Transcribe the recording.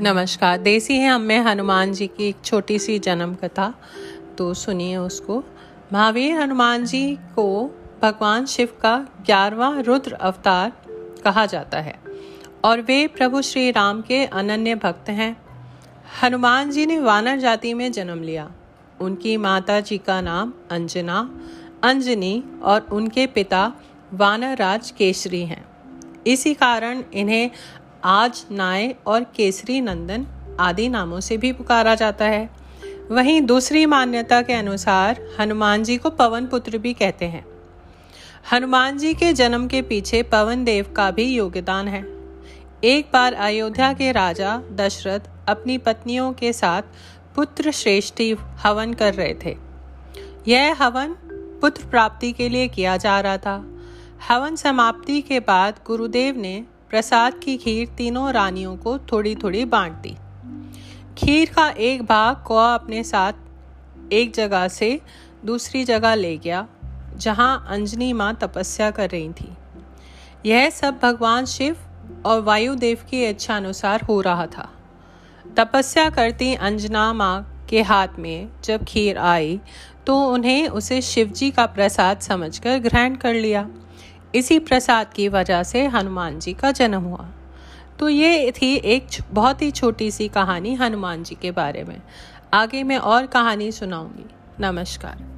नमस्कार। देसी है हमें हनुमान जी की एक छोटी सी जन्म कथा। तो सुनिए उसको। महावीर हनुमान जी को भगवान शिव का ग्यारहवा रुद्र अवतार कहा जाता है और वे प्रभु श्री राम के अनन्य भक्त हैं। हनुमान जी ने वानर जाति में जन्म लिया। उनकी माता जी का नाम अंजना, अंजनी और उनके पिता वानर राज केसरी हैं। इसी कारण इन्हें आज नाय और केसरी नंदन आदि नामों से भी पुकारा जाता है। वहीं दूसरी मान्यता के अनुसार हनुमान जी को पवन पुत्र भी कहते हैं। हनुमान जी के जन्म के पीछे पवन देव का भी योगदान है। एक बार अयोध्या के राजा दशरथ अपनी पत्नियों के साथ पुत्र श्रेष्ठी हवन कर रहे थे। यह हवन पुत्र प्राप्ति के लिए किया जा रहा था। हवन समाप्ति के बाद गुरुदेव ने प्रसाद की खीर तीनों रानियों को थोड़ी थोड़ी बांट दी खीर का एक भाग कौआ अपने साथ एक जगह से दूसरी जगह ले गया, जहाँ अंजनी माँ तपस्या कर रही थी। यह सब भगवान शिव और वायुदेव की इच्छा अनुसार हो रहा था। तपस्या करती अंजना माँ के हाथ में जब खीर आई तो उन्हें उसे शिवजी का प्रसाद समझकर ग्रहण कर लिया। इसी प्रसाद की वजह से हनुमान जी का जन्म हुआ। तो ये थी एक बहुत ही छोटी सी कहानी हनुमान जी के बारे में। आगे मैं और कहानी सुनाऊँगी। नमस्कार।